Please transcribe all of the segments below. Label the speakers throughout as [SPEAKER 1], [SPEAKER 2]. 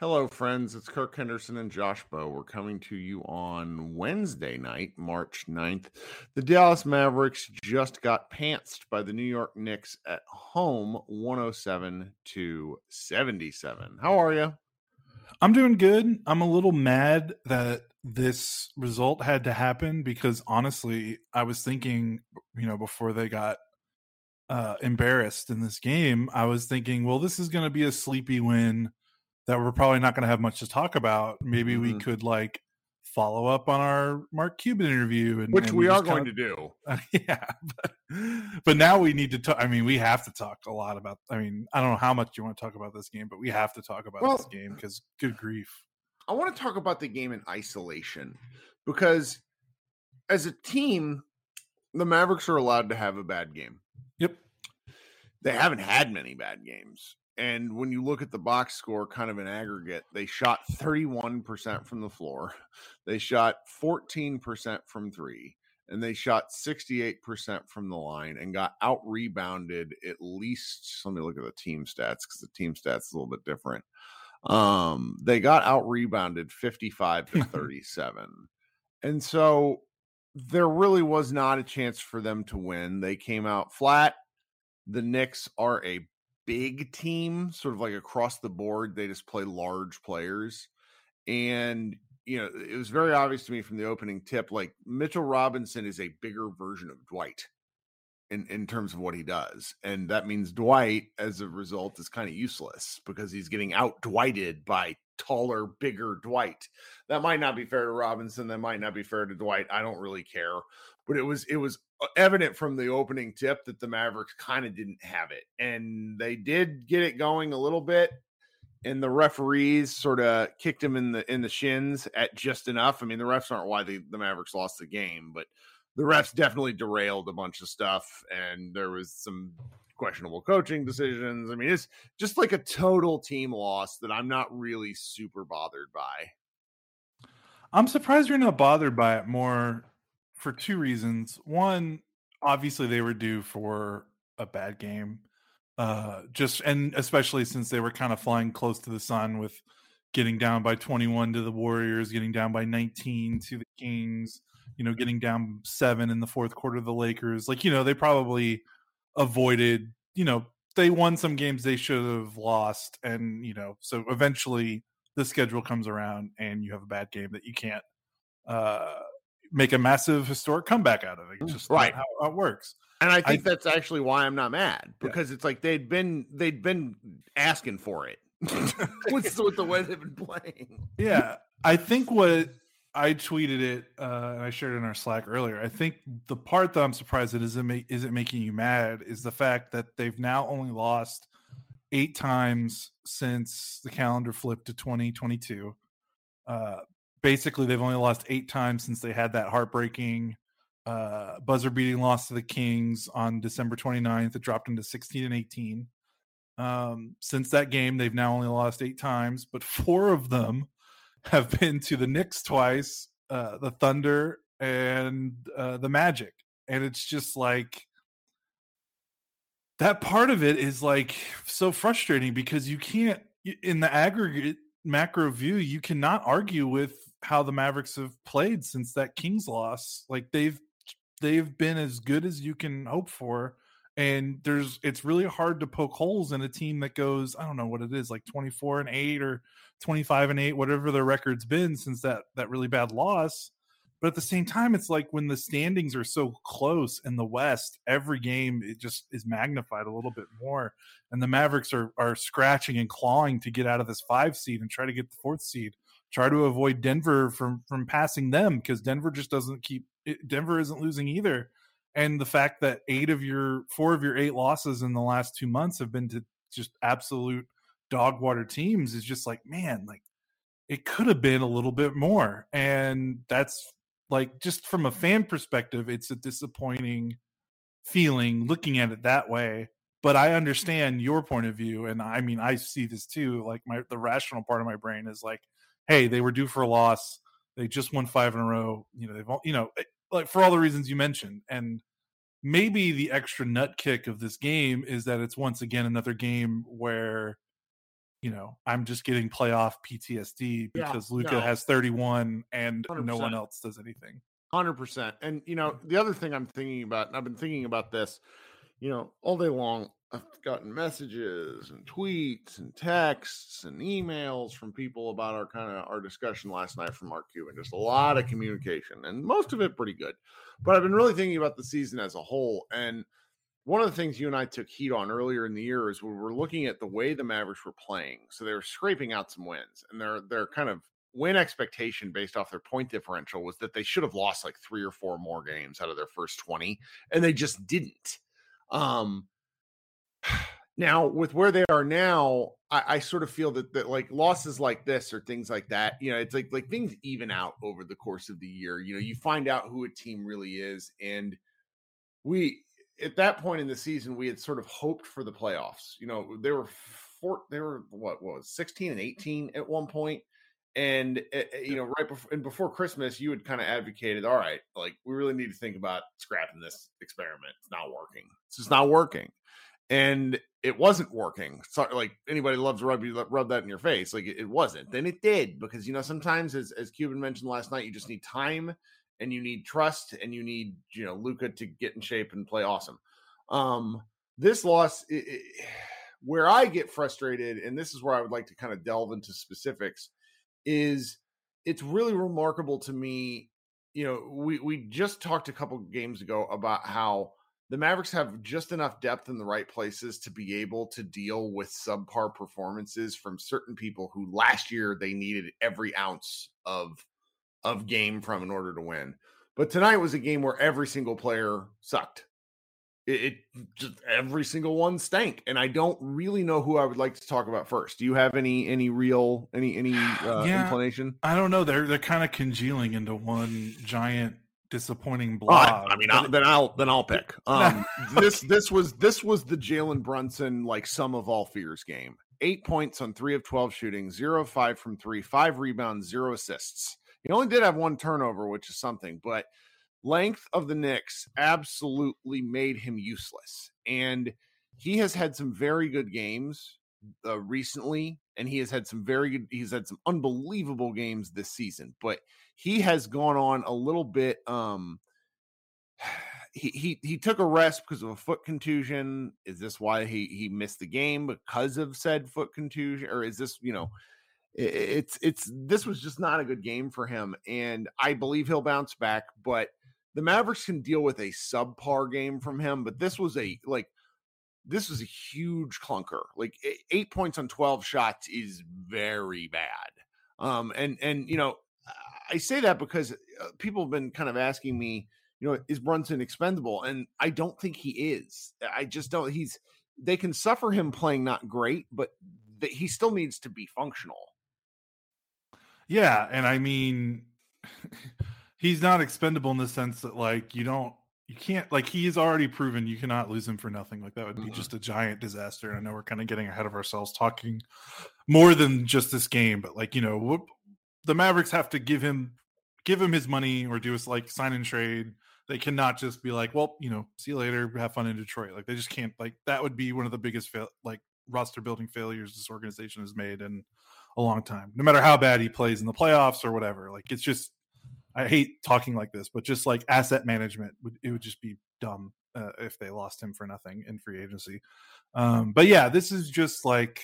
[SPEAKER 1] Hello, friends. It's Kirk Henderson and Josh Bowe. We're coming to you on Wednesday night, March 9th. The Dallas Mavericks just got pantsed by the New York Knicks at home, 107 to 77. How are you?
[SPEAKER 2] I'm doing good. I'm a little mad that this result had to happen because honestly, I was thinking, you know, before they got uh, embarrassed in this game, I was thinking, well, this is going to be a sleepy win that we're probably not going to have much to talk about. Maybe mm-hmm. we could like follow up on our Mark Cuban interview, and,
[SPEAKER 1] which
[SPEAKER 2] and
[SPEAKER 1] we are going of, to do.
[SPEAKER 2] Uh, yeah, but, but, now we need to talk. I mean, we have to talk a lot about. I mean, I don't know how much you want to talk about this game, but we have to talk about well, this game because good grief.
[SPEAKER 1] I want to talk about the game in isolation because as a team, the Mavericks are allowed to have a bad game.
[SPEAKER 2] Yep.
[SPEAKER 1] They haven't had many bad games. And when you look at the box score, kind of an aggregate, they shot 31% from the floor. They shot 14% from three, and they shot 68% from the line and got out rebounded at least. Let me look at the team stats because the team stats is a little bit different. Um, they got out rebounded 55 to 37. and so there really was not a chance for them to win. They came out flat. The Knicks are a big team, sort of like across the board. They just play large players. And, you know, it was very obvious to me from the opening tip like Mitchell Robinson is a bigger version of Dwight in, in terms of what he does. And that means Dwight, as a result, is kind of useless because he's getting out Dwighted by taller, bigger Dwight. That might not be fair to Robinson. That might not be fair to Dwight. I don't really care. But it was it was uh, evident from the opening tip that the Mavericks kind of didn't have it. And they did get it going a little bit. And the referees sort of kicked him in the in the shins at just enough. I mean, the refs aren't why the, the Mavericks lost the game, but the refs definitely derailed a bunch of stuff. And there was some questionable coaching decisions. I mean, it's just like a total team loss that I'm not really super bothered by.
[SPEAKER 2] I'm surprised you're not bothered by it more for two reasons. One, obviously they were due for a bad game. Uh just and especially since they were kind of flying close to the sun with getting down by 21 to the Warriors, getting down by 19 to the Kings, you know, getting down 7 in the fourth quarter of the Lakers. Like, you know, they probably avoided, you know, they won some games they should have lost and, you know, so eventually the schedule comes around and you have a bad game that you can't uh make a massive historic comeback out of it. It's just right how, it works.
[SPEAKER 1] And I think I, that's actually why I'm not mad because yeah. it's like they'd been they'd been asking for it with, with the way they've been playing.
[SPEAKER 2] Yeah, I think what I tweeted it uh, and I shared it in our Slack earlier. I think the part that I'm surprised that isn't isn't making you mad is the fact that they've now only lost eight times since the calendar flipped to 2022. Uh, basically, they've only lost eight times since they had that heartbreaking uh, buzzer beating loss to the Kings on December 29th. It dropped into 16 and 18. Um, since that game, they've now only lost eight times, but four of them have been to the Knicks twice, uh, the Thunder, and uh, the Magic. And it's just like that part of it is like so frustrating because you can't, in the aggregate macro view, you cannot argue with how the Mavericks have played since that Kings loss. Like they've they've been as good as you can hope for and there's it's really hard to poke holes in a team that goes i don't know what it is like 24 and 8 or 25 and 8 whatever their record's been since that that really bad loss but at the same time it's like when the standings are so close in the west every game it just is magnified a little bit more and the mavericks are are scratching and clawing to get out of this 5 seed and try to get the 4th seed try to avoid denver from from passing them because denver just doesn't keep eh, denver isn't losing either. And the fact that eight of your four of your eight losses in the last two months have been to just absolute dog water teams is just like man like it could have been a little bit more. And that's like just from a fan perspective it's a disappointing feeling looking at it that way. But i understand your point of view and i mean i see this too like my the rational part of my brain is like hey they were due for a loss they just won five in a row you know they've all you know eh, like for all the reasons you mentioned and maybe the extra nut kick of this game is that it's once again another game where you know i'm just getting playoff ptsd because yeah, luka no. has 31 and 100. no one else does anything
[SPEAKER 1] 100% and you know mm. the other thing i'm thinking about and i've been thinking about this you know all day long I've gotten messages and tweets and texts and emails from people about our kind of our discussion last night from Mark Cuban. Just a lot of communication and most of it pretty good. But I've been really thinking about the season as a whole. And one of the things you and I took heat on earlier in the year is we were looking at the way the Mavericks were playing. So they were scraping out some wins, and their their kind of win expectation based off their point differential was that they should have lost like three or four more games out of their first 20, and they just didn't. Um, now, with where they are now, I, I, sort of feel that that like losses like this or things like that, you know, it's like like things even out over the course of the year. You know, you find out who a team really is, and we at that point in the season we had sort of hoped for the playoffs. You know, they were four, they were what was sixteen and eighteen at one point, and uh, you know, right before and before Christmas, you had kind of advocated, all right, like we really need to think about scrapping this experiment. It's not working. It's just not working and it wasn't working. So, like anybody loves to rub that in your face, like it, it wasn't. Then it did because you know sometimes, as as Cuban mentioned last night, you just need time and you need trust and you need you know Luka to get in shape and play awesome. Um, this loss, it, it, where I get frustrated, and this is where I would like to kind of delve into specifics, is it's really remarkable to me. You know, we we just talked a couple games ago about how the Mavericks have just enough depth in the right places to be able to deal with subpar performances from certain people who last year they needed every ounce of of game from in order to win. But tonight was a game where every single player sucked. It, it just every single one stank, and I don't really know who I would like to talk about first. Do you have any any real any any uh, yeah, inclination?
[SPEAKER 2] I don't know. They're they're kind of congealing into one giant disappointing blob.
[SPEAKER 1] I mean, I'll, then I'll then I'll pick. Um, this this was this was the Jalen Brunson like sum of all fears game. Eight points on three of twelve shooting, zero five from three, five rebounds, zero assists. He only did have one turnover, which is something, but length of the Knicks absolutely made him useless. And he has had some very good games uh, recently, and he has had some very good. He's had some unbelievable games this season, but he has gone on a little bit um he he he took a rest because of a foot contusion. Is this why he he missed the game because of said foot contusion, or is this you know it, it's it's this was just not a good game for him, and I believe he'll bounce back. But the Mavericks can deal with a subpar game from him, but this was a like this was a huge clunker. Like eight points on twelve shots is very bad. Um, and and you know I say that because uh, people have been kind of asking me, you know, is Brunson expendable? And I don't think he is. I just don't. He's they can suffer him playing not great, but that he still needs to be functional.
[SPEAKER 2] Yeah, and I mean, he's not expendable in the sense that like you don't you can't like he's already proven you cannot lose him for nothing. Like that would be mm-hmm. just a giant disaster. I know we're kind of getting ahead of ourselves talking more than just this game, but like you know, whoop, the Mavericks have to give him give him his money or do us like sign and trade. They cannot just be like, well, you know, see you later, have fun in Detroit. Like they just can't. Like that would be one of the biggest fail like roster building failures this organization has made in a long time. No matter how bad he plays in the playoffs or whatever, like it's just I hate talking like this, but just like asset management, would it would just be dumb uh, if they lost him for nothing in free agency. Um, but yeah, this is just like,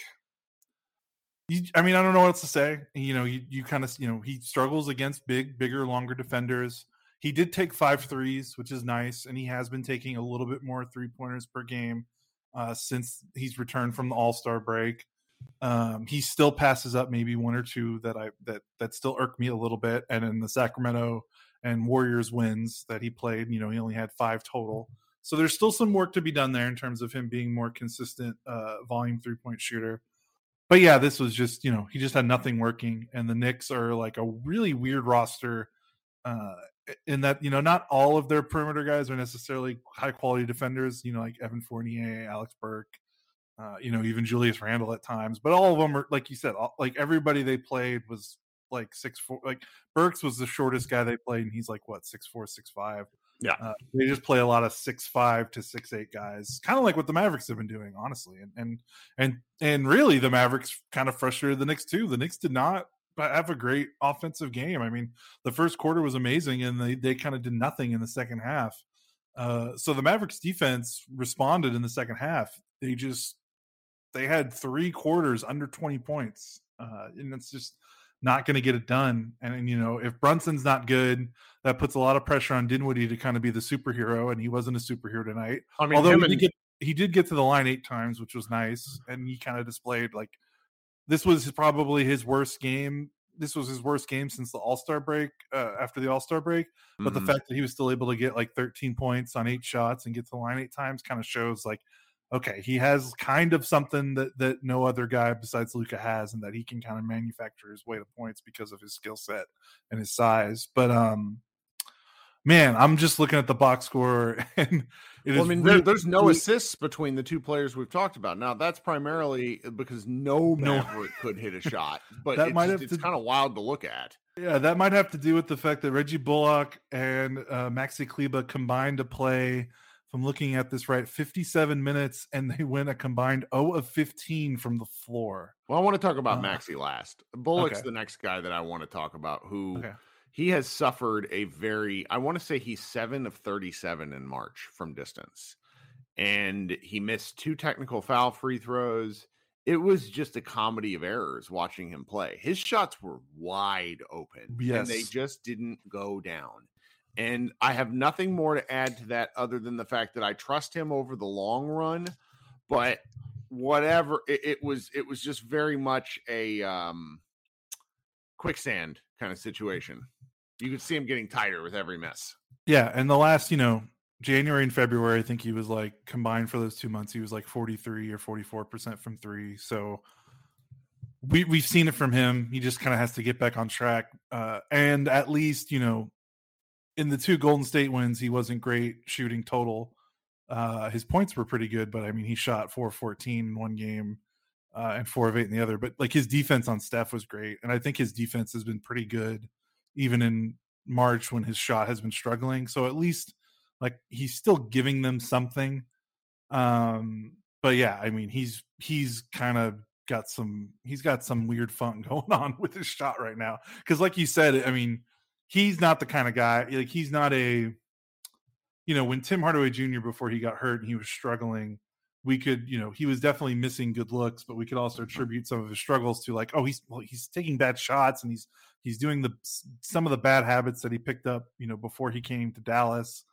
[SPEAKER 2] you, I mean, I don't know what else to say. You know, you, you kind of, you know, he struggles against big, bigger, longer defenders. He did take five threes, which is nice, and he has been taking a little bit more three pointers per game uh, since he's returned from the All Star break. Um, he still passes up maybe one or two that I that that still irk me a little bit. And in the Sacramento and Warriors wins that he played, you know, he only had five total. So there's still some work to be done there in terms of him being more consistent uh, volume three point shooter. But yeah, this was just you know he just had nothing working, and the Knicks are like a really weird roster. Uh, in that you know not all of their perimeter guys are necessarily high quality defenders. You know like Evan Fournier, Alec Burks, uh, you know, even Julius Randle at times. But all of them are, like you said, all, like everybody they played was like six four. Like Burks was the shortest guy they played, and he's like what six four, six five.
[SPEAKER 1] Yeah,
[SPEAKER 2] uh, they just play a lot of six five to six eight guys, kind of like what the Mavericks have been doing, honestly. And and and and really, the Mavericks kind of frustrated the Knicks too. The Knicks did not have a great offensive game. I mean, the first quarter was amazing, and they they kind of did nothing in the second half. Uh, so the Mavericks defense responded in the second half. They just they had three quarters under 20 points. Uh, and it's just not going to get it done. And, and, you know, if Brunson's not good, that puts a lot of pressure on Dinwiddie to kind of be the superhero, and he wasn't a superhero tonight. I mean, although he, did get, he did get to the line eight times, which was nice, and he kind of displayed like this was probably his worst game. This was his worst game since the All Star break. Uh, after the All Star break, but mm-hmm. the fact that he was still able to get like 13 points on eight shots and get to the line eight times kind of shows like okay, he has kind of something that that no other guy besides Luka has, and that he can kind of manufacture his way to points because of his skill set and his size. But um, man, I'm just looking at the box score, and
[SPEAKER 1] well, I mean, really, there, there's no really, assists between the two players we've talked about. Now, that's primarily because no Maverick no. could hit a shot, but that might have it's kind of wild to look at.
[SPEAKER 2] Yeah, that might have to do with the fact that Reggie Bullock and uh, Maxi Kleber combined to play I'm looking at this right, 57 minutes, and they win a combined 0 of 15 from the floor.
[SPEAKER 1] Well, I want to talk about uh, Maxi last. Bullock's okay. the next guy that I want to talk about who okay. he has suffered a very, I want to say he's 7 of 37 in March from distance. And he missed two technical foul free throws. It was just a comedy of errors watching him play. His shots were wide open, yes. and they just didn't go down. And I have nothing more to add to that other than the fact that I trust him over the long run. But whatever it, it was, it was just very much a um, quicksand kind of situation. You could see him getting tighter with every miss.
[SPEAKER 2] Yeah, and the last, you know, January and February, I think he was like combined for those two months, he was like 43 or 44 percent from three. So we we've seen it from him. He just kind of has to get back on track. Uh, and at least, you know, in the two Golden State wins, he wasn't great shooting total. Uh, his points were pretty good, but I mean, he shot 4 14 in one game uh, and 4 of 8 in the other. But like his defense on Steph was great. And I think his defense has been pretty good, even in March when his shot has been struggling. So at least like he's still giving them something. Um, but yeah, I mean, he's he's kind of got some he's got some weird fun going on with his shot right now. Cause like you said, I mean, he's not the kind of guy like he's not a you know when Tim Hardaway Jr. before he got hurt and he was struggling we could you know he was definitely missing good looks but we could also mm-hmm. attribute some of his struggles to like oh he's well, he's taking bad shots and he's he's doing the some of the bad habits that he picked up you know before he came to Dallas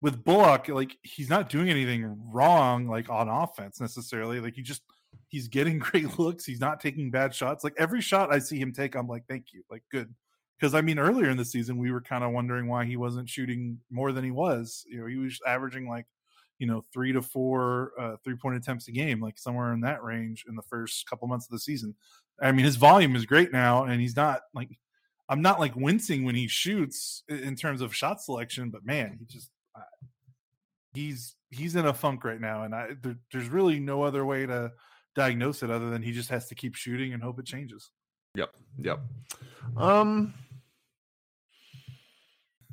[SPEAKER 2] with Bullock like he's not doing anything wrong like on offense necessarily like he just he's getting great looks he's not taking bad shots like every shot I see him take I'm like thank you like good because I mean, earlier in the season, we were kind of wondering why he wasn't shooting more than he was. You know, he was averaging like, you know three to four uh, three point attempts a game, like somewhere in that range in the first couple months of the season. I mean, his volume is great now, and he's not like I'm not like wincing when he shoots in terms of shot selection, but man, he just uh, he's he's in a funk right now, and I there, there's really no other way to diagnose it other than he just has to keep shooting and hope it changes.
[SPEAKER 1] Yep. Yep. Um,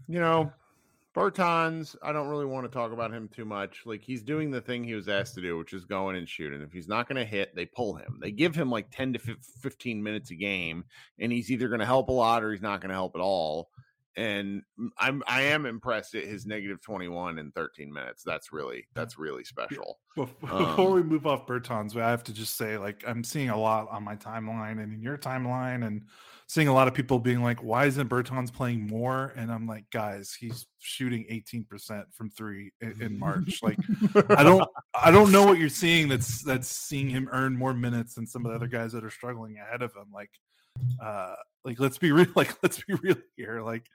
[SPEAKER 1] you know, Bertans, I don't really want to talk about him too much. Like he's doing the thing he was asked to do, which is going and shooting. If he's not going to hit, they pull him. They give him like 10 to 15 minutes a game, and he's either going to help a lot or he's not going to help at all and I'm I am impressed at his negative 21 in 13 minutes. That's really that's really special.
[SPEAKER 2] Before um, we move off Bertans, I have to just say like I'm seeing a lot on my timeline and in your timeline and seeing a lot of people being like, why isn't Bertans playing more? And I'm like, guys, he's shooting 18% from three in, in March. like I don't I don't know what you're seeing that's that's seeing him earn more minutes than some of the other guys that are struggling ahead of him. Like uh like let's be real like let's be real here like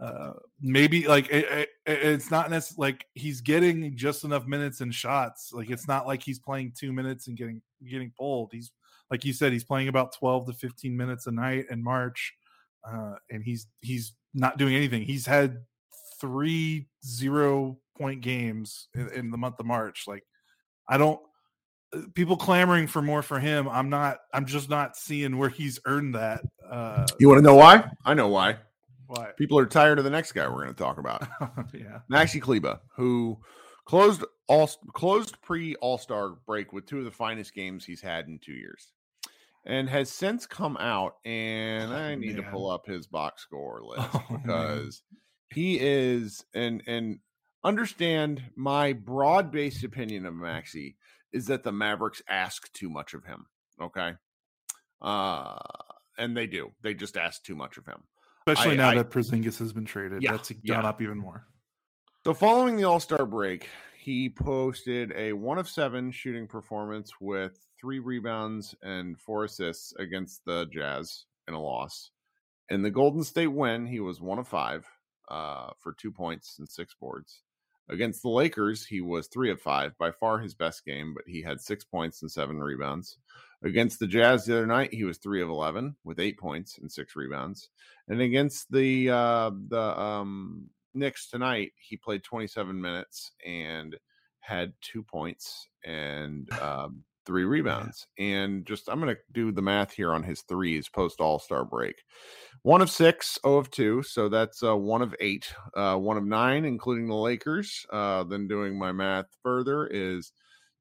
[SPEAKER 2] uh maybe like it, it, it's not necessarily like he's getting just enough minutes and shots like it's not like he's playing two minutes and getting getting pulled he's like you said he's playing about 12 to 15 minutes a night in march uh and he's he's not doing anything he's had three zero point games in, in the month of march like i don't people clamoring for more for him. I'm not. I'm just not seeing where he's earned that. Uh,
[SPEAKER 1] you want to know why? I know why.
[SPEAKER 2] Why?
[SPEAKER 1] People are tired of the next guy we're going to talk about.
[SPEAKER 2] yeah,
[SPEAKER 1] Maxi Kleber, who closed all closed pre All Star break with two of the finest games he's had in two years, and has since come out. And oh, I need to pull up his box score list oh, because man. he is and and understand my broad based opinion of Maxi is that the Mavericks ask too much of him. Okay. Uh, and they do. They just ask too much of him.
[SPEAKER 2] Especially I, now I, that Porzingis has been traded. Yeah, That's gone yeah. up even more.
[SPEAKER 1] So following the All Star break, he posted a one of seven shooting performance with three rebounds and four assists against the Jazz in a loss. In the Golden State win, he was one of five uh, for two points and six boards. Against the Lakers, he was three of five, by far his best game, but he had six points and seven rebounds. Against the Jazz the other night, he was three of eleven with eight points and six rebounds. And against the uh, the um, Knicks tonight, he played 27 minutes and had two points and um, three rebounds. And just, I'm going to do the math here on his threes post All Star break. One of six, oh of two. So that's uh, one of eight. Uh, one of nine, including the Lakers. Uh, then doing my math further is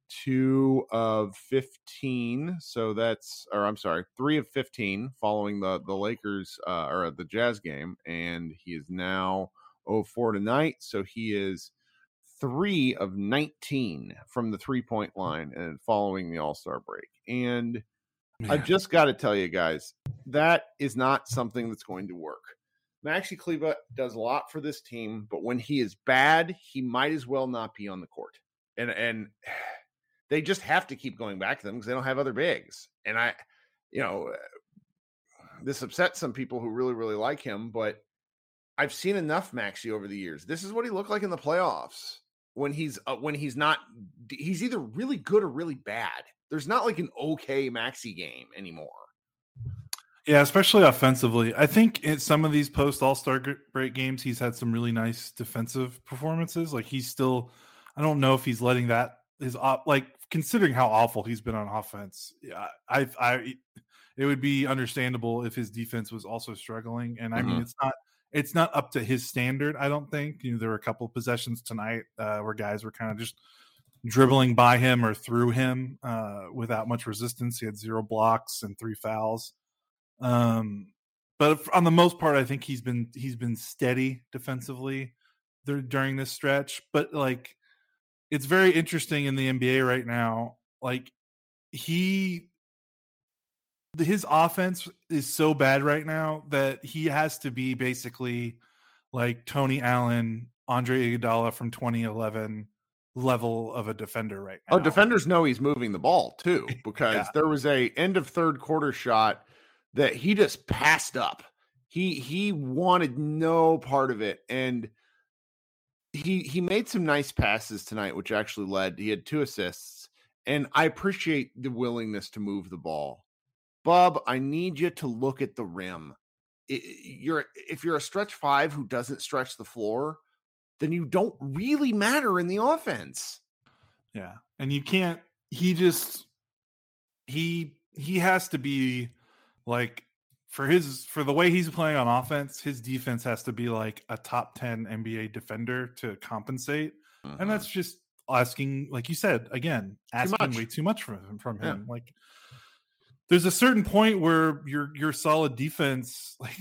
[SPEAKER 1] two of 15. So that's, or I'm sorry, three of 15 following the, the Lakers uh, or the Jazz game. And he is now 04 tonight. So he is three of 19 from the three point line and following the All Star break. And yeah. I've just got to tell you guys, that is not something that's going to work. Maxi Kleber does a lot for this team, but when he is bad, he might as well not be on the court. And and they just have to keep going back to them because they don't have other bigs. And I, you know, this upsets some people who really really like him, but I've seen enough Maxi over the years. This is what he looked like in the playoffs when he's uh, when he's not he's either really good or really bad. There's not like an okay Maxi game anymore.
[SPEAKER 2] Yeah, especially offensively. I think in some of these post All Star break games, he's had some really nice defensive performances. Like he's still, I don't know if he's letting that his op like considering how awful he's been on offense. Yeah, I, I, it would be understandable if his defense was also struggling. And I mm-hmm. mean, it's not it's not up to his standard. I don't think. You know, there were a couple possessions tonight uh, where guys were kind of just dribbling by him or through him uh, without much resistance. He had zero blocks and three fouls. Um, but on the most part, I think he's been he's been steady defensively there, during this stretch. But like, it's very interesting in the NBA right now. Like he his offense is so bad right now that he has to be basically like Tony Allen, Andre Iguodala from 2011 level of a defender right
[SPEAKER 1] oh, now. Oh, defenders know he's moving the ball too because yeah. there was a end of third quarter shot that he just passed up. He he wanted no part of it and he he made some nice passes tonight, which actually led. He had two assists, and I appreciate the willingness to move the ball. Bub, I need you to look at the rim. You're if you're a stretch five who doesn't stretch the floor, then you don't really matter in the offense.
[SPEAKER 2] Yeah, and you can't. He just he he has to be like for his for the way he's playing on offense, his defense has to be like a top 10 NBA defender to compensate. And mm-hmm. that's just asking, like you said, again, asking too way too much from him from him. Yeah. Like there's a certain point where your your solid defense, like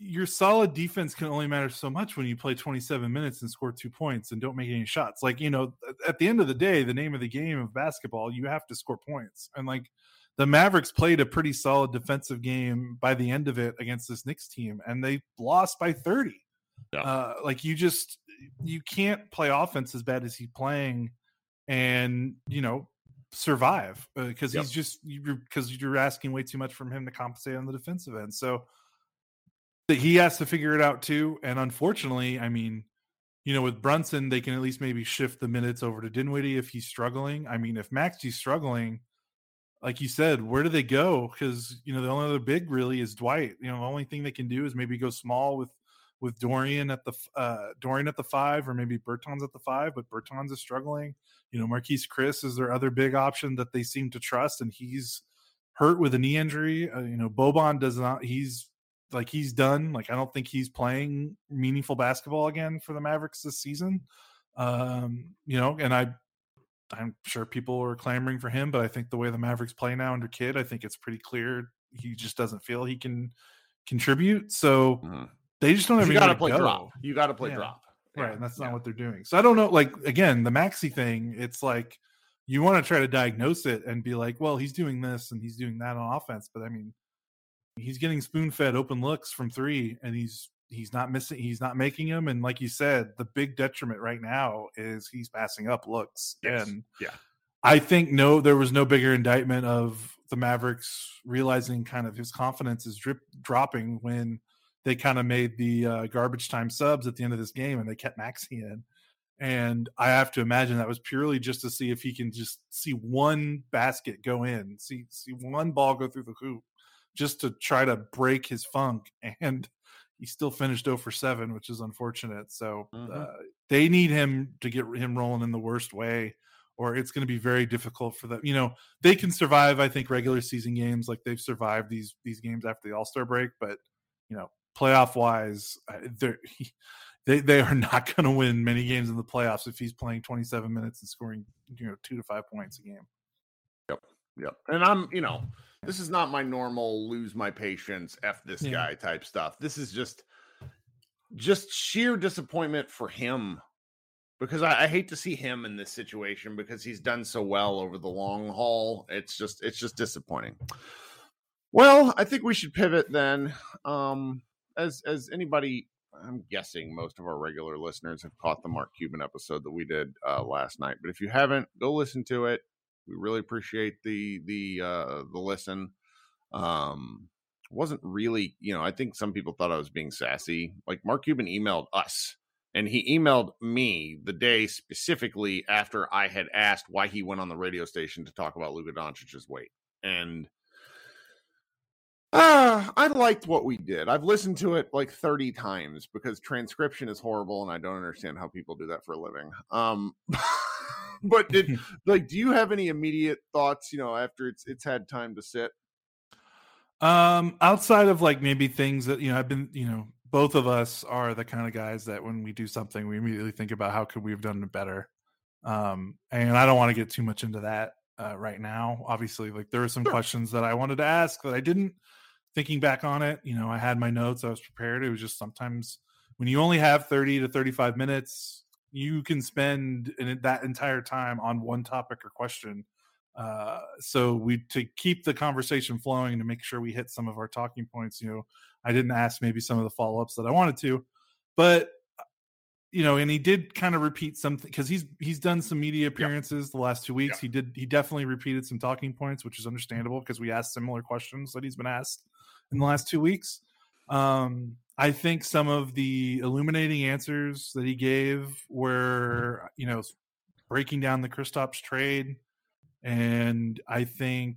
[SPEAKER 2] your solid defense can only matter so much when you play 27 minutes and score two points and don't make any shots. Like, you know, at the end of the day, the name of the game of basketball, you have to score points. And like the Mavericks played a pretty solid defensive game by the end of it against this Knicks team, and they lost by 30. Yeah. Uh, like you just you can't play offense as bad as he's playing and you know survive because uh, yep. he's just because you, you're asking way too much from him to compensate on the defensive end. So he has to figure it out too. And unfortunately, I mean, you know, with Brunson, they can at least maybe shift the minutes over to Dinwiddie if he's struggling. I mean, if Maxi's struggling, like you said, where do they go? Because you know the only other big really is Dwight. You know, the only thing they can do is maybe go small with with Dorian at the uh, Dorian at the five, or maybe Bertans at the five. But Bertans is struggling. You know, Marquese Chriss is their other big option that they seem to trust, and he's hurt with a knee injury. Uh, you know, Boban does not. He's like he's done. Like I don't think he's playing meaningful basketball again for the Mavericks this season. Um, you know, and I I'm sure people are clamoring for him, but I think the way the Mavericks play now under Kidd, I think it's pretty clear he just doesn't feel he can contribute. So mm-hmm. they just don't have.
[SPEAKER 1] You got to play go. drop. You got to play
[SPEAKER 2] yeah.
[SPEAKER 1] drop.
[SPEAKER 2] Right, and that's not yeah. what they're doing. So I don't know. Like again, the Maxi thing. It's like you want to try to diagnose it and be like, well, he's doing this and he's doing that on offense, but I mean, he's getting spoon fed open looks from three, and he's he's not missing he's not making them and like you said the big detriment right now is he's passing up looks yes. and
[SPEAKER 1] yeah
[SPEAKER 2] i think no there was no bigger indictment of the mavericks realizing kind of his confidence is drip dropping when they kind of made the uh, garbage time subs at the end of this game and they kept maxi in and i have to imagine that was purely just to see if he can just see one basket go in see see one ball go through the hoop just to try to break his funk and he still finished 0 for 7, which is unfortunate. So mm-hmm. uh, they need him to get him rolling in the worst way, or it's going to be very difficult for them. You know, they can survive, I think, regular season games like they've survived these these games after the All Star break, but you know, playoff wise, they're. They, they are not going to win many games in the playoffs if he's playing 27 minutes and scoring you know two to five points a game.
[SPEAKER 1] Yep, yep. And I'm you know this is not my normal lose my patience, F this yeah. guy type stuff. This is just just sheer disappointment for him because I, I, hate to see him in this situation because he's done so well over the long haul. It's just it's just disappointing. Well, I think we should pivot then. Um, as as anybody, I'm guessing most of our regular listeners have caught the Mark Cuban episode that we did uh, last night. But if you haven't, go listen to it. We really appreciate the the uh, the listen. Um, wasn't really, you know, I think some people thought I was being sassy. Like Mark Cuban emailed us, and he emailed me the day specifically after I had asked why he went on the radio station to talk about Luka Doncic's weight, and uh, I liked what we did. I've listened to it like 30 times because transcription is horrible and I don't understand how people do that for a living. Um but did like do you have any immediate thoughts, you know, after it's it's had time to sit?
[SPEAKER 2] Um outside of like maybe things that, you know, I've been, you know, both of us are the kind of guys that when we do something we immediately think about how could we have done it better. Um and I don't want to get too much into that uh, right now. Obviously, like there were some sure. questions that I wanted to ask that I didn't. Thinking back on it, you know, I had my notes, I was prepared. It was just sometimes when you only have 30 to 35 minutes, you can spend in that entire time on one topic or question. Uh, so we to keep the conversation flowing to make sure we hit some of our talking points. You know, I didn't ask maybe some of the follow ups that I wanted to, but you know, and he did kind of repeat something because he's he's done some media appearances yep. the last two weeks. Yep. He did he definitely repeated some talking points, which is understandable because we asked similar questions that he's been asked in the last two weeks. Um, I think some of the illuminating answers that he gave were, you know, breaking down the Kristaps trade, and I think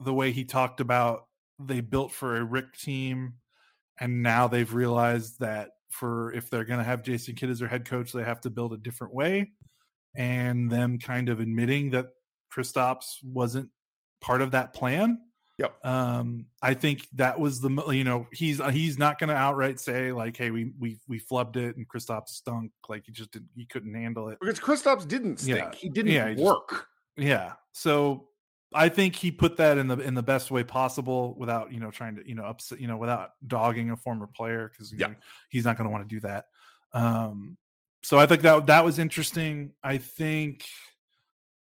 [SPEAKER 2] the way he talked about they built for a Rick team, and now they've realized that for if they're going to have Jason Kidd as their head coach, they have to build a different way, and them kind of admitting that Kristaps wasn't part of that plan.
[SPEAKER 1] Yep.
[SPEAKER 2] Um, I think that was the you know he's he's not going to outright say like, hey, we we we flubbed it and Kristaps stunk like he just didn't he couldn't handle it
[SPEAKER 1] because Kristaps didn't stink. Yeah. He didn't yeah, he work. Just,
[SPEAKER 2] yeah. So I think he put that in the in the best way possible without you know trying to you know upset you know without dogging a former player because yeah. he's not going to want to do that. Um, so I think that that was interesting. I think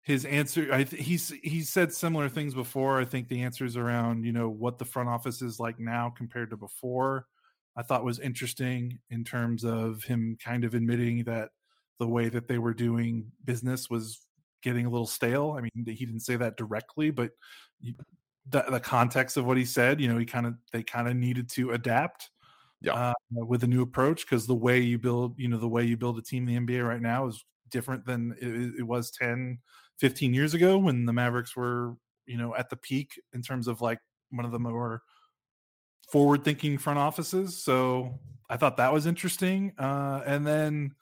[SPEAKER 2] his answer I th- he's he said similar things before. I think the answers around, you know, what the front office is like now compared to before, I thought was interesting in terms of him kind of admitting that the way that they were doing business was getting a little stale. I mean, he didn't say that directly, but the, the context of what he said, you know, he kind of they kind of needed to adapt
[SPEAKER 1] yeah. Uh,
[SPEAKER 2] with a new approach because the way you build, you know, the way you build a team in the NBA right now is different than it, it was 10 15 years ago when the Mavericks were, you know, at the peak in terms of like one of the more forward thinking front offices. So I thought that was interesting. Uh, and then,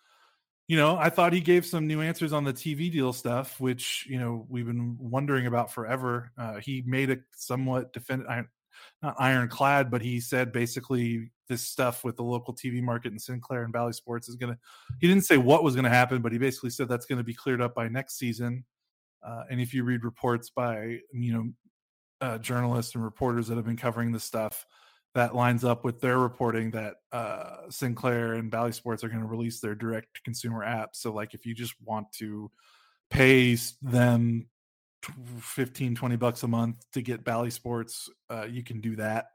[SPEAKER 2] you know, I thought he gave some new answers on the TV deal stuff, which, you know, we've been wondering about forever. Uh, he made a somewhat defend, not ironclad, but he said basically this stuff with the local TV market in Sinclair and Bally Sports is going to, he didn't say what was going to happen, but he basically said that's going to be cleared up by next season. Uh, and if you read reports by you know uh, journalists and reporters that have been covering this stuff, that lines up with their reporting that uh, Sinclair and Bally Sports are going to release their direct consumer app. So, like, if you just want to pay them 15, 20 bucks a month to get Bally Sports, uh, you can do that.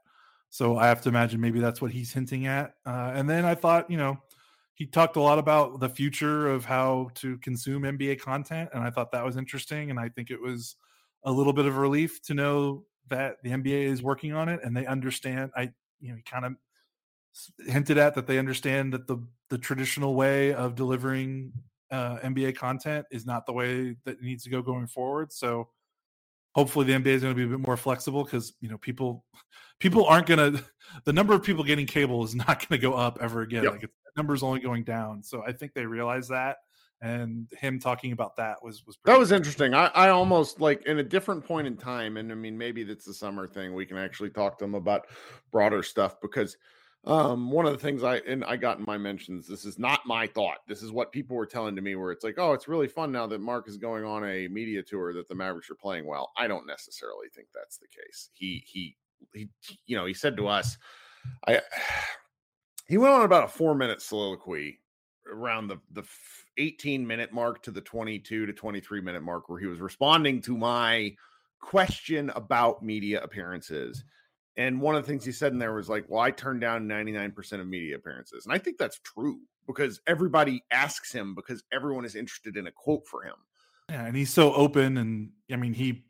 [SPEAKER 2] So, I have to imagine maybe that's what he's hinting at. Uh, and then I thought, you know, he talked a lot about the future of how to consume NBA content, and I thought that was interesting. And I think it was a little bit of relief to know that the NBA is working on it and they understand. I, you know, he kind of hinted at that they understand that the the traditional way of delivering uh, NBA content is not the way that needs to go going forward. So hopefully the NBA is going to be a bit more flexible because you know people people aren't going to the number of people getting cable is not going to go up ever again. Yep. Like it's numbers only going down. So I think they realize that. And him talking about that was was
[SPEAKER 1] that was interesting. I, I almost like in a different point in time, and I mean maybe that's the summer thing. We can actually talk to them about broader stuff because um one of the things i and i got in my mentions this is not my thought. This is what people were telling to me where it's like oh it's really fun now that mark is going on a media tour that the mavericks are playing well. I don't necessarily think that's the case. He he he you know he said to us i he went on about a four minute soliloquy around the the 18 minute mark to the 22 to 23 minute mark where he was responding to my question about media appearances and one of the things he said in there was like well i turned down 99% of media appearances and i think that's true because everybody asks him because everyone is interested in a quote for him
[SPEAKER 2] yeah and he's so open and i mean he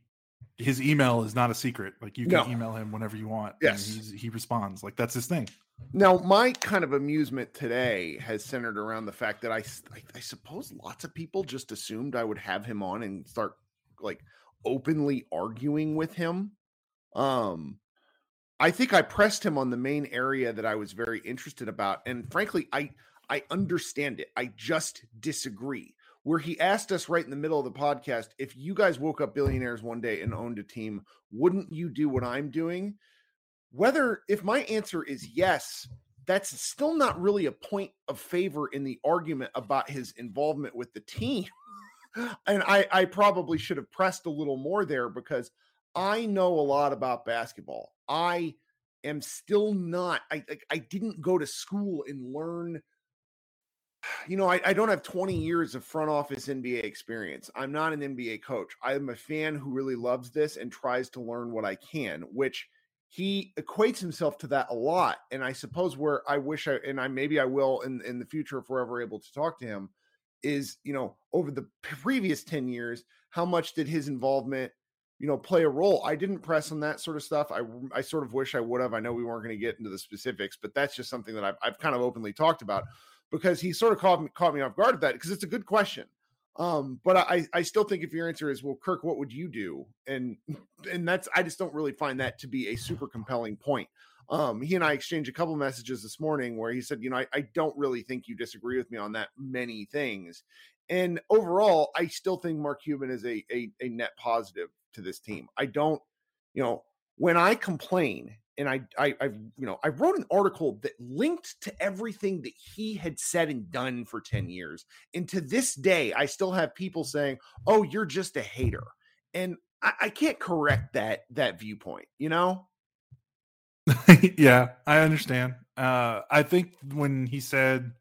[SPEAKER 2] his email is not a secret like you can no. email him whenever you want
[SPEAKER 1] yes
[SPEAKER 2] he responds like that's his thing
[SPEAKER 1] now, my kind of amusement today has centered around the fact that I, I, I, suppose lots of people just assumed I would have him on and start like openly arguing with him. Um, I think I pressed him on the main area that I was very interested about, and frankly, I I understand it. I just disagree. Where he asked us right in the middle of the podcast, if you guys woke up billionaires one day and owned a team, wouldn't you do what I'm doing? whether if my answer is yes that's still not really a point of favor in the argument about his involvement with the team and i i probably should have pressed a little more there because i know a lot about basketball i am still not i i didn't go to school and learn you know I, I don't have 20 years of front office nba experience i'm not an nba coach i'm a fan who really loves this and tries to learn what i can which he equates himself to that a lot. And I suppose where I wish I and I maybe I will in in the future if we're ever able to talk to him is you know over the previous 10 years how much did his involvement you know, play a role. I didn't press on that sort of stuff. I I sort of wish I would have. I know we weren't going to get into the specifics, but that's just something that I've I've kind of openly talked about because he sort of caught me, caught me off guard with that because it's a good question. Um, but I I still think if your answer is well, Kirk, what would you do? And and that's I just don't really find that to be a super compelling point. Um, he and I exchanged a couple messages this morning where he said, you know, I, I don't really think you disagree with me on that many things. And overall, I still think Mark Cuban is a, a, a net positive to this team. I don't, you know, when I complain and I, I, I, you know, I wrote an article that linked to everything that he had said and done for 10 years. And to this day, I still have people saying, oh, you're just a hater. And I, I can't correct that, that viewpoint, you know?
[SPEAKER 2] yeah, I understand. Uh, I think when he said,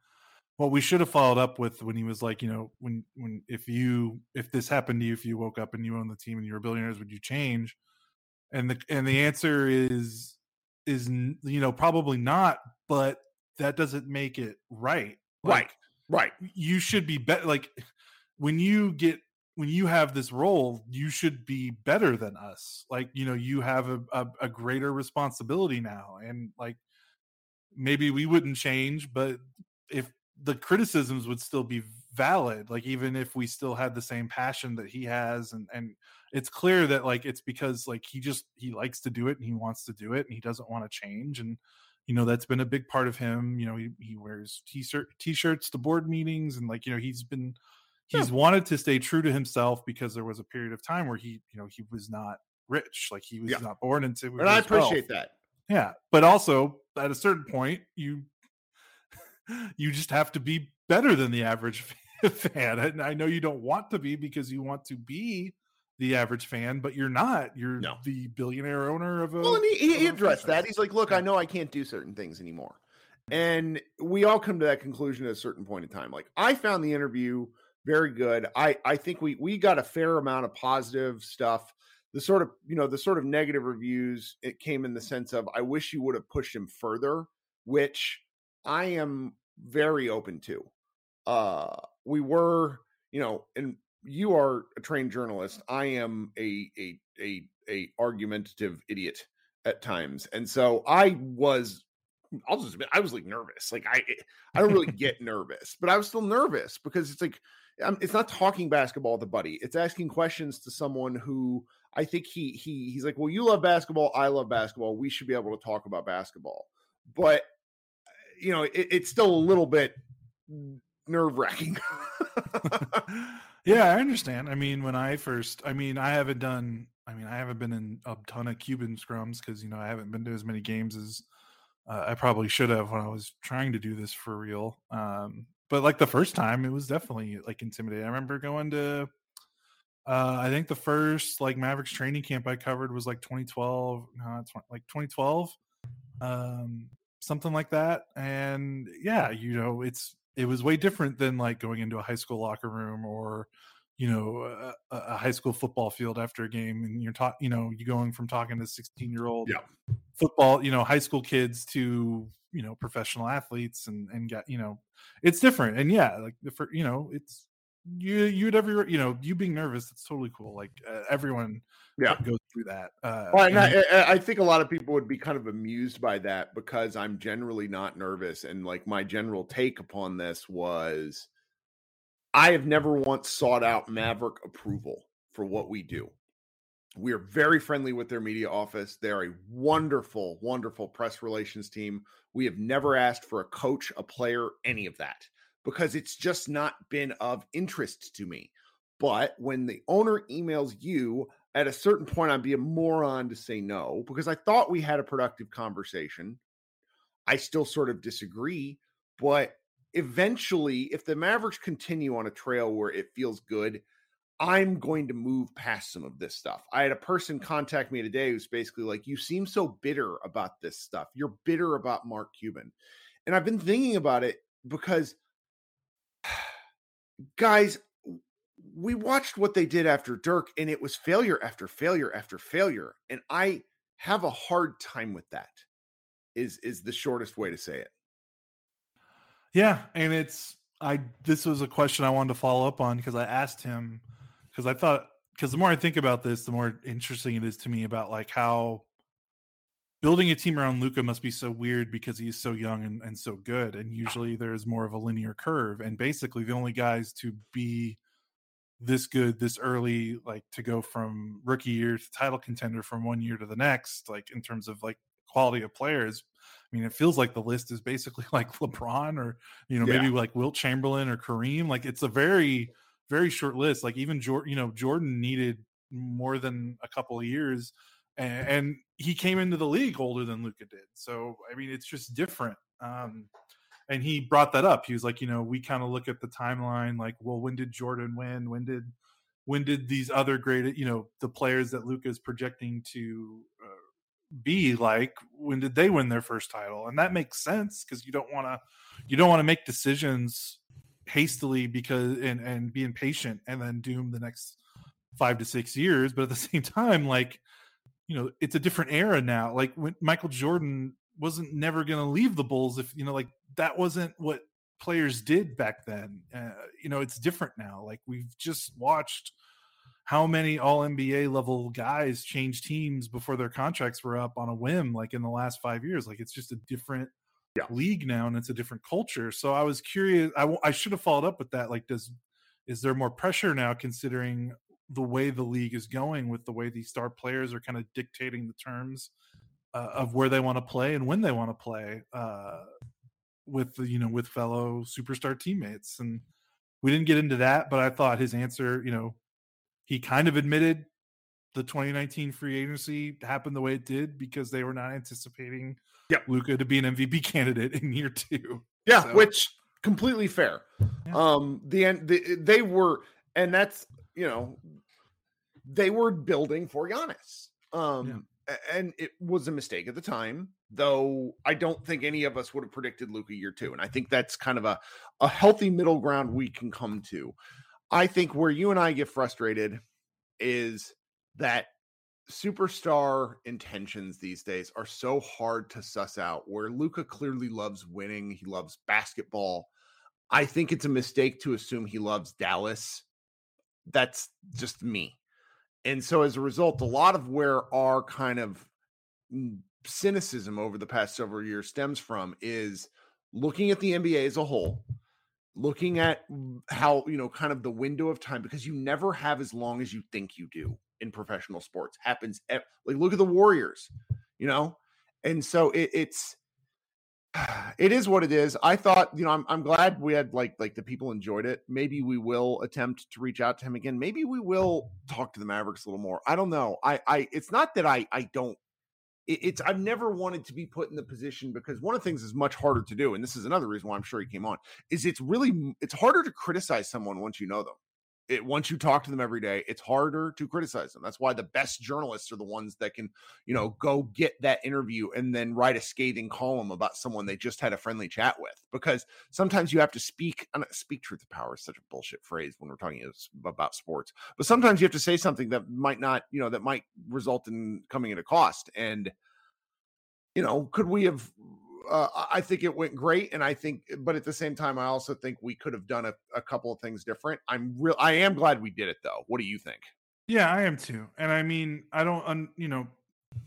[SPEAKER 2] what we should have followed up with when he was like, you know, when when if you if this happened to you, if you woke up and you own the team and you were billionaires, would you change? And the and the answer is is you know probably not, but that doesn't make it right.
[SPEAKER 1] Like, right, right.
[SPEAKER 2] You should be better. Like when you get when you have this role, you should be better than us. Like you know, you have a, a, a greater responsibility now, and like maybe we wouldn't change, but if the criticisms would still be valid like even if we still had the same passion that he has and and it's clear that like it's because like he just he likes to do it and he wants to do it and he doesn't want to change and you know that's been a big part of him you know he, he wears t-shirt t-shirts to board meetings and like you know he's been he's yeah. wanted to stay true to himself because there was a period of time where he you know he was not rich like he was yeah. not born into it.
[SPEAKER 1] and i appreciate
[SPEAKER 2] wealth.
[SPEAKER 1] that
[SPEAKER 2] yeah but also at a certain point you you just have to be better than the average fan. And I know you don't want to be because you want to be the average fan, but you're not. You're no. the billionaire owner of a.
[SPEAKER 1] Well, and he, he addressed that. He's like, "Look, I know I can't do certain things anymore," and we all come to that conclusion at a certain point in time. Like, I found the interview very good. I I think we we got a fair amount of positive stuff. The sort of you know the sort of negative reviews it came in the sense of I wish you would have pushed him further, which I am very open to. Uh, we were, you know, and you are a trained journalist. I am a a a a argumentative idiot at times, and so I was. I'll just admit, I was like nervous. Like I, I don't really get nervous, but I was still nervous because it's like, um, it's not talking basketball with a buddy. It's asking questions to someone who I think he he he's like, well, you love basketball, I love basketball. We should be able to talk about basketball. But you know, it, it's still a little bit nerve wracking.
[SPEAKER 2] yeah, I understand. I mean, when I first, I mean, I haven't done, I mean, I haven't been in a ton of Cuban scrums because, you know, I haven't been to as many games as uh, I probably should have when I was trying to do this for real. Um, but like the first time, it was definitely like intimidating. I remember going to, uh, I think the first like Mavericks training camp I covered was like 2012. No, it's like 2012. Um, something like that. And yeah, you know, it's it was way different than like going into a high school locker room or you know a, a high school football field after a game and you're talking you know you going from talking to 16 year old
[SPEAKER 1] yeah.
[SPEAKER 2] football you know high school kids to you know professional athletes and and get you know it's different and yeah like the for you know it's you you'd ever you know you being nervous it's totally cool like uh, everyone
[SPEAKER 1] yeah
[SPEAKER 2] goes through that uh
[SPEAKER 1] well, and I, I, think a lot of people would be kind of amused by that because i'm generally not nervous and like my general take upon this was i have never once sought out maverick approval for what we do. We are very friendly with their media office. They're a wonderful wonderful press relations team. We have never asked for a coach a player any of that because it's just not been of interest to me. But when the owner emails you, at a certain point, I'd be a moron to say no because I thought we had a productive conversation. I still sort of disagree, but eventually, if the Mavericks continue on a trail where it feels good, I'm going to move past some of this stuff. I had a person contact me today who's basically like, You seem so bitter about this stuff. You're bitter about Mark Cuban. And I've been thinking about it because guys, we watched what they did after Dirk, and it was failure after failure after failure. And I have a hard time with that. Is is the shortest way to say it.
[SPEAKER 2] Yeah, and it's I this was a question I wanted to follow up on because I asked him because I thought because the more I think about this, the more interesting it is to me about like how building a team around Luka must be so weird because he's so young and, and so good. And ah. usually there's more of a linear curve. And basically the only guys to be this good this early, like to go from rookie year to title contender from one year to the next, like in terms of like quality of players. I mean, it feels like the list is basically like LeBron or, you know, yeah. maybe like Wilt Chamberlain or Kareem. Like it's a very, very short list. Like even Jordan, you know, Jordan needed more than a couple of years and, and he came into the league older than luka did. So I mean, it's just different. Um, and he brought that up. He was like, you know, we kind of look at the timeline, like, well, when did Jordan win? When did when did these other great, you know, the players that Luka is projecting to uh, be like, when did they win their first title? And that makes sense because you don't want to you don't want to make decisions hastily because and and be impatient and then doom the next five to six years. But at the same time, like you know it's a different era now like when michael jordan wasn't never going to leave the bulls if you know like that wasn't what players did back then uh, you know it's different now like we've just watched how many all nba level guys change teams before their contracts were up on a whim like in the last five years like it's just a different yeah. league now and it's a different culture so i was curious I, I should have followed up with that like does is there more pressure now considering the way the league is going with the way these star players are kind of dictating the terms uh, of where they want to play and when they want to play uh, with you know with fellow superstar teammates and we didn't get into that but i thought his answer you know he kind of admitted the 2019 free agency happened the way it did because they were not anticipating
[SPEAKER 1] yep.
[SPEAKER 2] Luka to be an MVP candidate in year two.
[SPEAKER 1] Yeah, so. which completely fair. Yeah. Um, the end the, they were, and that's you know they were building for Giannis. Um. And it was a mistake at the time, though I don't think any of us would have predicted Luka year two. And I think that's kind of a, a healthy middle ground we can come to. I think where you and I get frustrated is that superstar intentions these days are so hard to suss out. Where Luka clearly loves winning, he loves basketball. I think it's a mistake to assume he loves Dallas. That's just me. And so as a result, a lot of where our kind of mm, cynicism over the past several years stems from is looking at the NBA as a whole, looking at how, you know, kind of the window of time, because you never have as long as you think you do in professional sports. Happens like look at the Warriors, you know? And so it, it's it is what it is. I thought, you know, I'm I'm glad we had like like the people enjoyed it. Maybe we will attempt to reach out to him again. Maybe we will talk to the Mavericks a little more. I don't know. I I it's not that I I don't it, it's I've never wanted to be put in the position because one of the things is much harder to do and this is another reason why I'm sure he came on is it's really it's harder to criticize someone once you know them it, once you talk to them every day, it's harder to criticize them. That's why the best journalists are the ones that can, you know, go get that interview and then write a scathing column about someone they just had a friendly chat with. Because sometimes you have to speak, uh, speak truth to power is such a bullshit phrase when we're talking about sports. But sometimes you have to say something that might not, you know, that might result in coming at a cost. And, you know, could we have uh, I think it went great, and I think, but at the same time, I also think we could have done a, a couple of things different. I'm real. I am glad we did it, though. What do you think?
[SPEAKER 2] Yeah, I am too. And I mean, I don't, un, you know,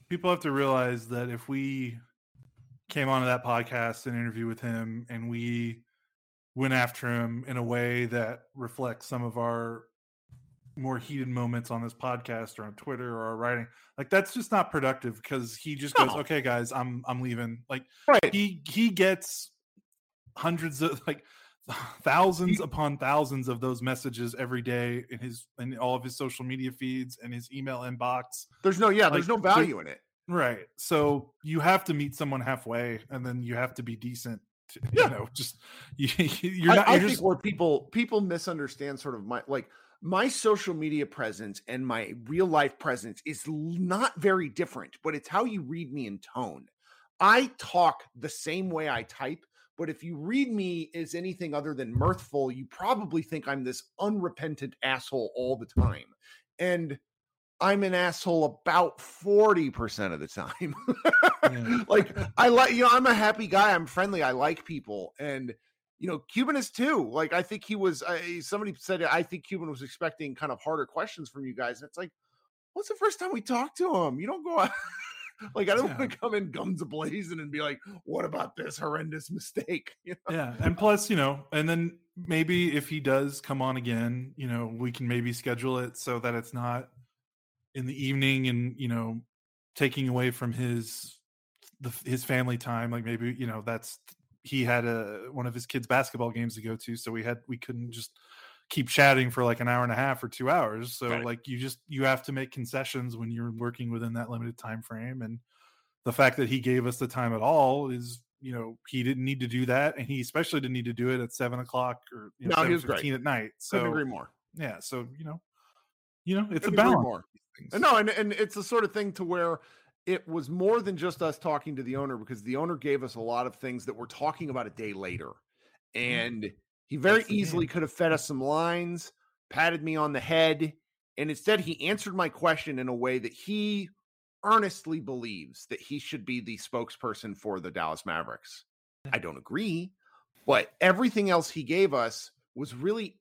[SPEAKER 2] people have to realize that if we came onto that podcast and interview with him, and we went after him in a way that reflects some of our more heated moments on this podcast or on Twitter or writing. Like that's just not productive because he just no. goes, "Okay, guys, I'm I'm leaving." Like right. he he gets hundreds of like thousands upon thousands of those messages every day in his in all of his social media feeds and his email inbox.
[SPEAKER 1] There's no yeah, like, there's no value in it.
[SPEAKER 2] Right. So you have to meet someone halfway and then you have to be decent to, yeah. you know, just you, are not.
[SPEAKER 1] I,
[SPEAKER 2] I
[SPEAKER 1] just, think where people people misunderstand sort of my like my social media presence and my real life presence is not very different, but it's how you read me in tone. I talk the same way I type, but if you read me as anything other than mirthful, you probably think I'm this unrepentant asshole all the time. And I'm an asshole about 40% of the time. Like I like you know I'm a happy guy, I'm friendly, I like people and you know, Cuban is too. Like, I think he was. Uh, somebody said I think Cuban was expecting kind of harder questions from you guys. And it's like, what's the first time we talked to him? You don't go out. like, I don't yeah. want to come in guns ablazing and be like, what about this horrendous mistake?
[SPEAKER 2] You know? Yeah, and plus, you know, and then maybe if he does come on again, you know, we can maybe schedule it so that it's not in the evening and you know taking away from his the, his family time like maybe you know that's he had a one of his kids basketball games to go to so we had we couldn't just keep chatting for like an hour and a half or two hours so right. like you just you have to make concessions when you're working within that limited time frame and the fact that he gave us the time at all is you know he didn't need to do that and he especially didn't need to do it at seven o'clock or you know, no, he was great. at night so
[SPEAKER 1] Couldn't agree more
[SPEAKER 2] yeah so you know you know it's Couldn't a balance more.
[SPEAKER 1] no and, and it's the sort of thing to where it was more than just us talking to the owner because the owner gave us a lot of things that we're talking about a day later. Mm-hmm. And he very easily could have fed us some lines, patted me on the head, and instead he answered my question in a way that he earnestly believes that he should be the spokesperson for the Dallas Mavericks. I don't agree, but everything else he gave us was really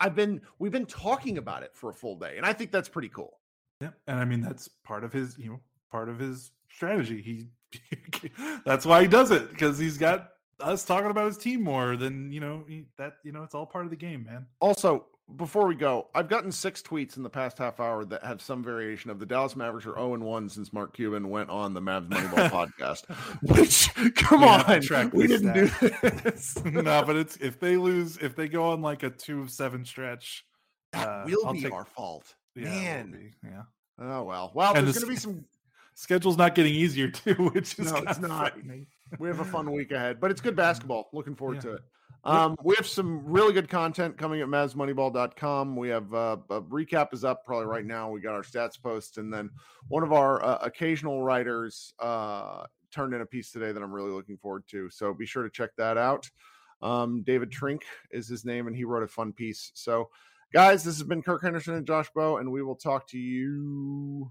[SPEAKER 1] I've been we've been talking about it for a full day and I think that's pretty cool.
[SPEAKER 2] Yeah, and I mean that's part of his, you know, part of his strategy. He that's why he does it because he's got us talking about his team more than you know he, that you know it's all part of the game, man.
[SPEAKER 1] Also, before we go, I've gotten six tweets in the past half hour that have some variation of the Dallas Mavericks are 0 and 1 since Mark Cuban went on the Mavs Moneyball podcast. Which come we on, we didn't do this.
[SPEAKER 2] no, but it's if they lose, if they go on like a two of seven stretch,
[SPEAKER 1] that uh, will I'll be take, our fault.
[SPEAKER 2] Yeah, man.
[SPEAKER 1] Yeah. Oh well. Well, and there's going to be some
[SPEAKER 2] schedule's not getting easier too, which is
[SPEAKER 1] no, it's not. We have a fun week ahead, but it's good basketball. Looking forward yeah. to it. Um, we have some really good content coming at MavsMoneyball.com. We have uh, a recap is up probably right now. We got our stats post, and then one of our uh, occasional writers uh, turned in a piece today that I'm really looking forward to. So be sure to check that out. Um, David Trink is his name, and he wrote a fun piece. So, guys, this has been Kirk Henderson and Josh Bowe, and we will talk to you